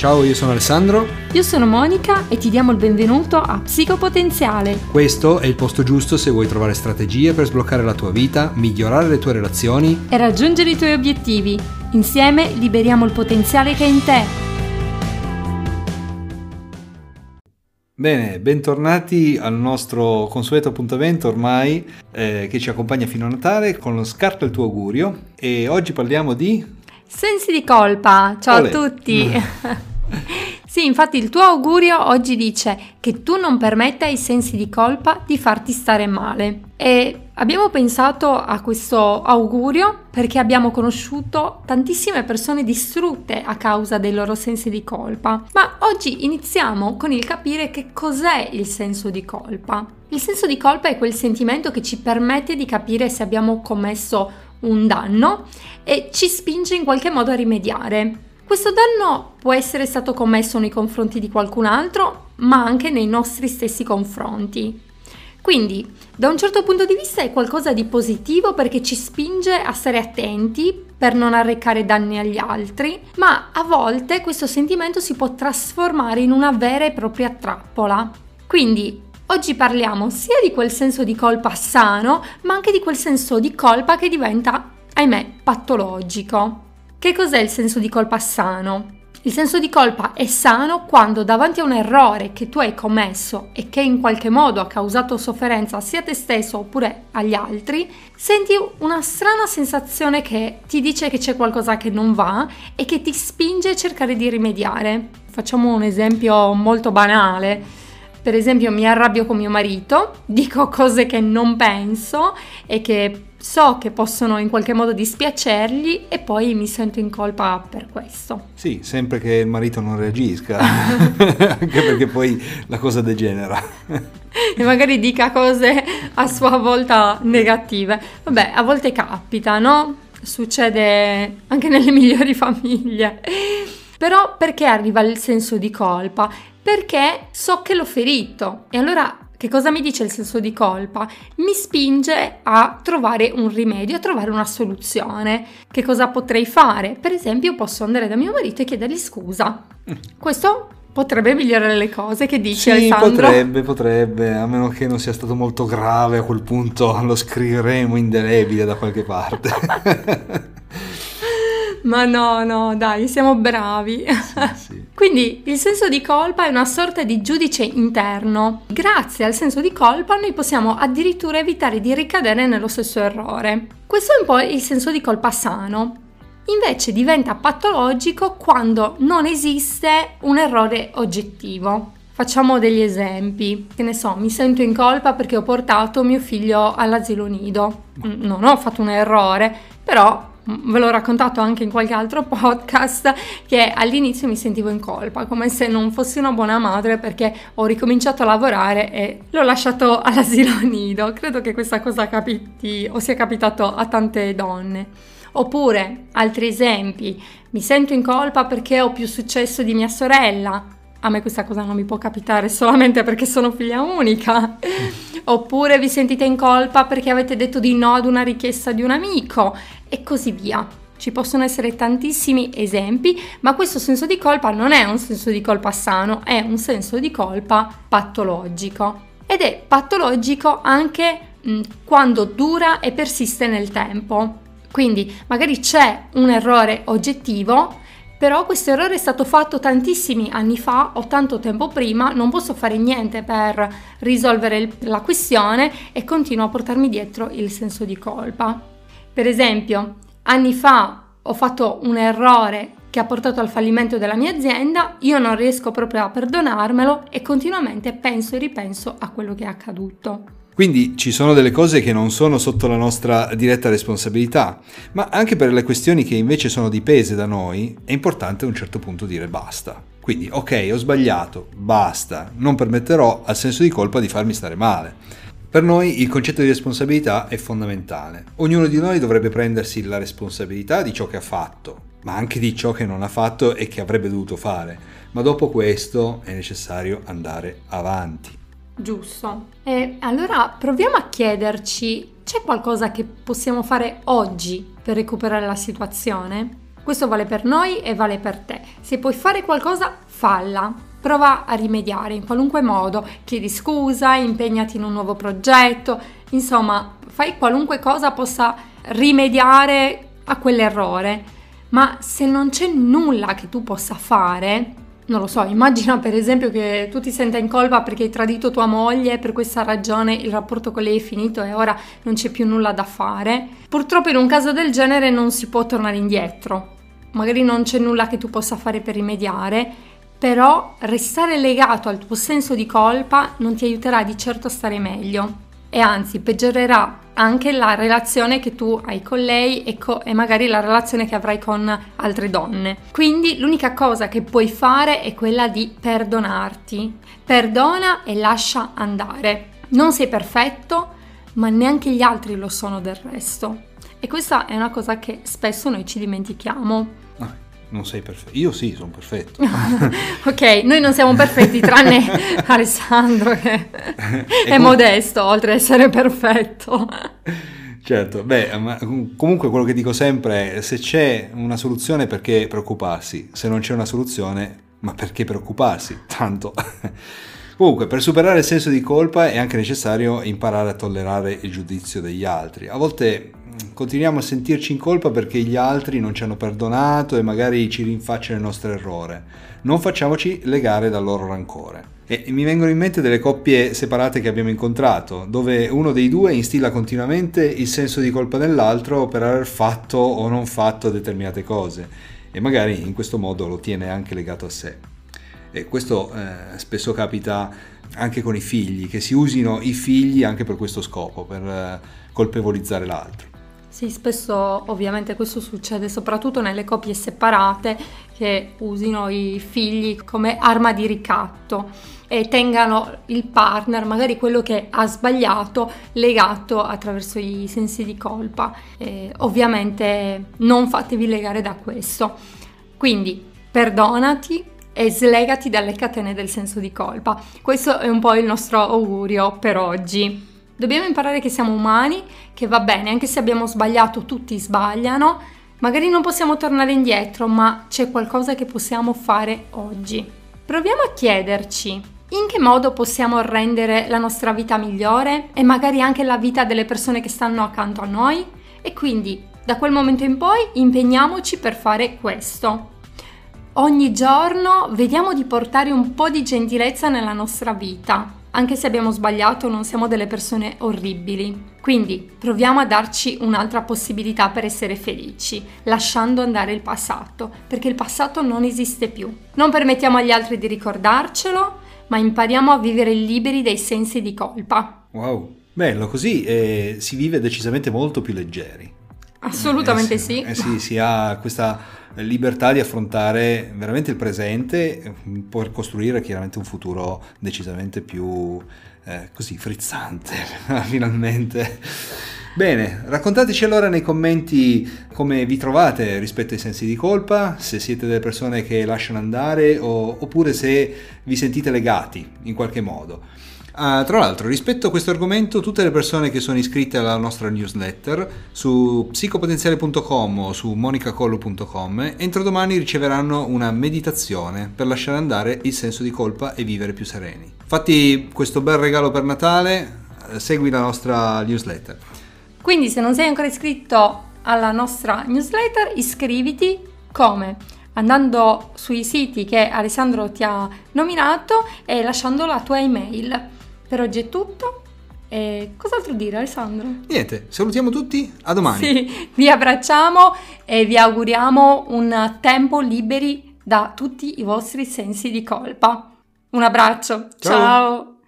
Ciao, io sono Alessandro. Io sono Monica e ti diamo il benvenuto a Psicopotenziale. Questo è il posto giusto se vuoi trovare strategie per sbloccare la tua vita, migliorare le tue relazioni e raggiungere i tuoi obiettivi. Insieme liberiamo il potenziale che è in te. Bene, bentornati al nostro consueto appuntamento ormai eh, che ci accompagna fino a Natale con lo scarto il tuo augurio e oggi parliamo di... Sensi di colpa, ciao Olè. a tutti! Sì, infatti il tuo augurio oggi dice che tu non permetta ai sensi di colpa di farti stare male. E abbiamo pensato a questo augurio perché abbiamo conosciuto tantissime persone distrutte a causa dei loro sensi di colpa. Ma oggi iniziamo con il capire che cos'è il senso di colpa. Il senso di colpa è quel sentimento che ci permette di capire se abbiamo commesso un danno e ci spinge in qualche modo a rimediare. Questo danno può essere stato commesso nei confronti di qualcun altro, ma anche nei nostri stessi confronti. Quindi, da un certo punto di vista è qualcosa di positivo perché ci spinge a stare attenti per non arrecare danni agli altri, ma a volte questo sentimento si può trasformare in una vera e propria trappola. Quindi, oggi parliamo sia di quel senso di colpa sano, ma anche di quel senso di colpa che diventa, ahimè, patologico. Che cos'è il senso di colpa sano? Il senso di colpa è sano quando davanti a un errore che tu hai commesso e che in qualche modo ha causato sofferenza sia a te stesso oppure agli altri, senti una strana sensazione che ti dice che c'è qualcosa che non va e che ti spinge a cercare di rimediare. Facciamo un esempio molto banale. Per esempio mi arrabbio con mio marito, dico cose che non penso e che so che possono in qualche modo dispiacergli e poi mi sento in colpa per questo. Sì, sempre che il marito non reagisca, anche perché poi la cosa degenera. e magari dica cose a sua volta negative. Vabbè, a volte capita, no? Succede anche nelle migliori famiglie. Però perché arriva il senso di colpa? Perché so che l'ho ferito e allora che cosa mi dice il senso di colpa? Mi spinge a trovare un rimedio, a trovare una soluzione. Che cosa potrei fare? Per esempio, posso andare da mio marito e chiedergli scusa. Questo potrebbe migliorare le cose, che dici sì, Alessandro? potrebbe, potrebbe, a meno che non sia stato molto grave a quel punto lo scriveremo indelebile da qualche parte. Ma no, no, dai, siamo bravi. Sì, sì. Quindi il senso di colpa è una sorta di giudice interno. Grazie al senso di colpa noi possiamo addirittura evitare di ricadere nello stesso errore. Questo è un po' il senso di colpa sano. Invece diventa patologico quando non esiste un errore oggettivo. Facciamo degli esempi. Che ne so, mi sento in colpa perché ho portato mio figlio all'asilo nido. Non ho fatto un errore, però ve l'ho raccontato anche in qualche altro podcast, che all'inizio mi sentivo in colpa, come se non fossi una buona madre perché ho ricominciato a lavorare e l'ho lasciato all'asilo nido. Credo che questa cosa capiti o sia capitato a tante donne. Oppure, altri esempi, mi sento in colpa perché ho più successo di mia sorella. A me questa cosa non mi può capitare solamente perché sono figlia unica. Oppure vi sentite in colpa perché avete detto di no ad una richiesta di un amico e così via. Ci possono essere tantissimi esempi, ma questo senso di colpa non è un senso di colpa sano, è un senso di colpa patologico. Ed è patologico anche mh, quando dura e persiste nel tempo. Quindi magari c'è un errore oggettivo, però questo errore è stato fatto tantissimi anni fa o tanto tempo prima, non posso fare niente per risolvere la questione e continuo a portarmi dietro il senso di colpa. Per esempio, anni fa ho fatto un errore che ha portato al fallimento della mia azienda, io non riesco proprio a perdonarmelo e continuamente penso e ripenso a quello che è accaduto. Quindi ci sono delle cose che non sono sotto la nostra diretta responsabilità, ma anche per le questioni che invece sono dipese da noi è importante a un certo punto dire basta. Quindi ok, ho sbagliato, basta, non permetterò al senso di colpa di farmi stare male. Per noi il concetto di responsabilità è fondamentale. Ognuno di noi dovrebbe prendersi la responsabilità di ciò che ha fatto, ma anche di ciò che non ha fatto e che avrebbe dovuto fare. Ma dopo questo è necessario andare avanti. Giusto. E allora proviamo a chiederci, c'è qualcosa che possiamo fare oggi per recuperare la situazione? Questo vale per noi e vale per te. Se puoi fare qualcosa, falla. Prova a rimediare in qualunque modo, chiedi scusa, impegnati in un nuovo progetto, insomma, fai qualunque cosa possa rimediare a quell'errore. Ma se non c'è nulla che tu possa fare, non lo so, immagina per esempio che tu ti senta in colpa perché hai tradito tua moglie, per questa ragione il rapporto con lei è finito e ora non c'è più nulla da fare. Purtroppo in un caso del genere non si può tornare indietro. Magari non c'è nulla che tu possa fare per rimediare, però restare legato al tuo senso di colpa non ti aiuterà di certo a stare meglio e anzi peggiorerà anche la relazione che tu hai con lei e, co- e, magari la relazione che avrai con altre donne. Quindi l'unica cosa che puoi fare è quella di perdonarti. Perdona e lascia andare. Non sei perfetto, ma neanche gli altri lo sono del resto. E questa è una cosa che spesso noi ci dimentichiamo non sei perfetto. Io sì, sono perfetto. ok, noi non siamo perfetti, tranne Alessandro che è com- modesto, oltre ad essere perfetto. Certo, beh, ma comunque quello che dico sempre è se c'è una soluzione perché preoccuparsi, se non c'è una soluzione, ma perché preoccuparsi? Tanto. Comunque, per superare il senso di colpa è anche necessario imparare a tollerare il giudizio degli altri. A volte continuiamo a sentirci in colpa perché gli altri non ci hanno perdonato e magari ci rinfacciano il nostro errore. Non facciamoci legare dal loro rancore. E mi vengono in mente delle coppie separate che abbiamo incontrato, dove uno dei due instilla continuamente il senso di colpa dell'altro per aver fatto o non fatto determinate cose e magari in questo modo lo tiene anche legato a sé. E questo eh, spesso capita anche con i figli, che si usino i figli anche per questo scopo, per eh, colpevolizzare l'altro. Sì, spesso ovviamente questo succede soprattutto nelle coppie separate che usino i figli come arma di ricatto e tengano il partner, magari quello che ha sbagliato, legato attraverso i sensi di colpa. E ovviamente non fatevi legare da questo. Quindi perdonati e slegati dalle catene del senso di colpa. Questo è un po' il nostro augurio per oggi. Dobbiamo imparare che siamo umani, che va bene, anche se abbiamo sbagliato, tutti sbagliano. Magari non possiamo tornare indietro, ma c'è qualcosa che possiamo fare oggi. Proviamo a chiederci in che modo possiamo rendere la nostra vita migliore e magari anche la vita delle persone che stanno accanto a noi. E quindi da quel momento in poi impegniamoci per fare questo. Ogni giorno vediamo di portare un po' di gentilezza nella nostra vita anche se abbiamo sbagliato non siamo delle persone orribili. Quindi proviamo a darci un'altra possibilità per essere felici, lasciando andare il passato, perché il passato non esiste più. Non permettiamo agli altri di ricordarcelo, ma impariamo a vivere liberi dai sensi di colpa. Wow, bello, così eh, si vive decisamente molto più leggeri. Assolutamente eh, sì. Eh sì, si ha questa libertà di affrontare veramente il presente per costruire chiaramente un futuro decisamente più eh, così frizzante finalmente. Bene, raccontateci allora nei commenti come vi trovate rispetto ai sensi di colpa, se siete delle persone che lasciano andare o, oppure se vi sentite legati in qualche modo. Uh, tra l'altro, rispetto a questo argomento, tutte le persone che sono iscritte alla nostra newsletter su psicopotenziale.com o su monicacollo.com entro domani riceveranno una meditazione per lasciare andare il senso di colpa e vivere più sereni. Fatti questo bel regalo per Natale, eh, segui la nostra newsletter. Quindi, se non sei ancora iscritto alla nostra newsletter, iscriviti come? andando sui siti che Alessandro ti ha nominato e lasciando la tua email. Per oggi è tutto. E cos'altro dire Alessandro? Niente, salutiamo tutti, a domani. Sì, vi abbracciamo e vi auguriamo un tempo liberi da tutti i vostri sensi di colpa. Un abbraccio, ciao. ciao.